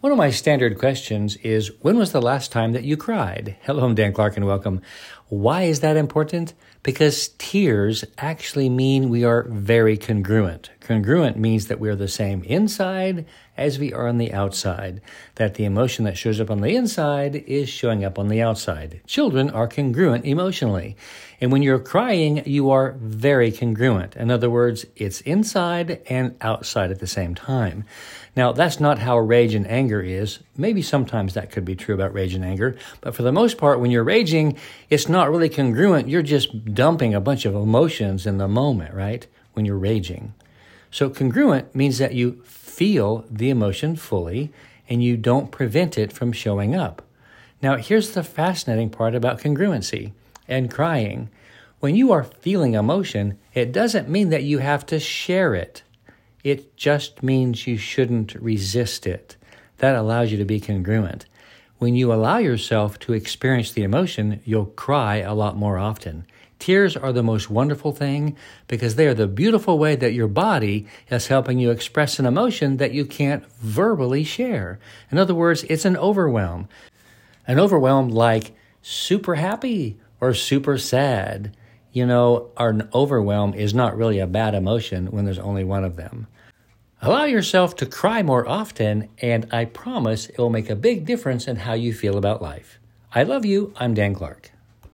One of my standard questions is When was the last time that you cried? Hello, I'm Dan Clark and welcome. Why is that important? Because tears actually mean we are very congruent. Congruent means that we are the same inside as we are on the outside, that the emotion that shows up on the inside is showing up on the outside. Children are congruent emotionally. And when you're crying, you are very congruent. In other words, it's inside and outside at the same time. Now, that's not how rage and anger is. Maybe sometimes that could be true about rage and anger, but for the most part, when you're raging, it's not really congruent. You're just dumping a bunch of emotions in the moment, right? When you're raging. So, congruent means that you feel the emotion fully and you don't prevent it from showing up. Now, here's the fascinating part about congruency and crying. When you are feeling emotion, it doesn't mean that you have to share it. It just means you shouldn't resist it. That allows you to be congruent. When you allow yourself to experience the emotion, you'll cry a lot more often. Tears are the most wonderful thing because they are the beautiful way that your body is helping you express an emotion that you can't verbally share. In other words, it's an overwhelm. An overwhelm like super happy or super sad you know, our overwhelm is not really a bad emotion when there's only one of them. Allow yourself to cry more often, and I promise it will make a big difference in how you feel about life. I love you. I'm Dan Clark.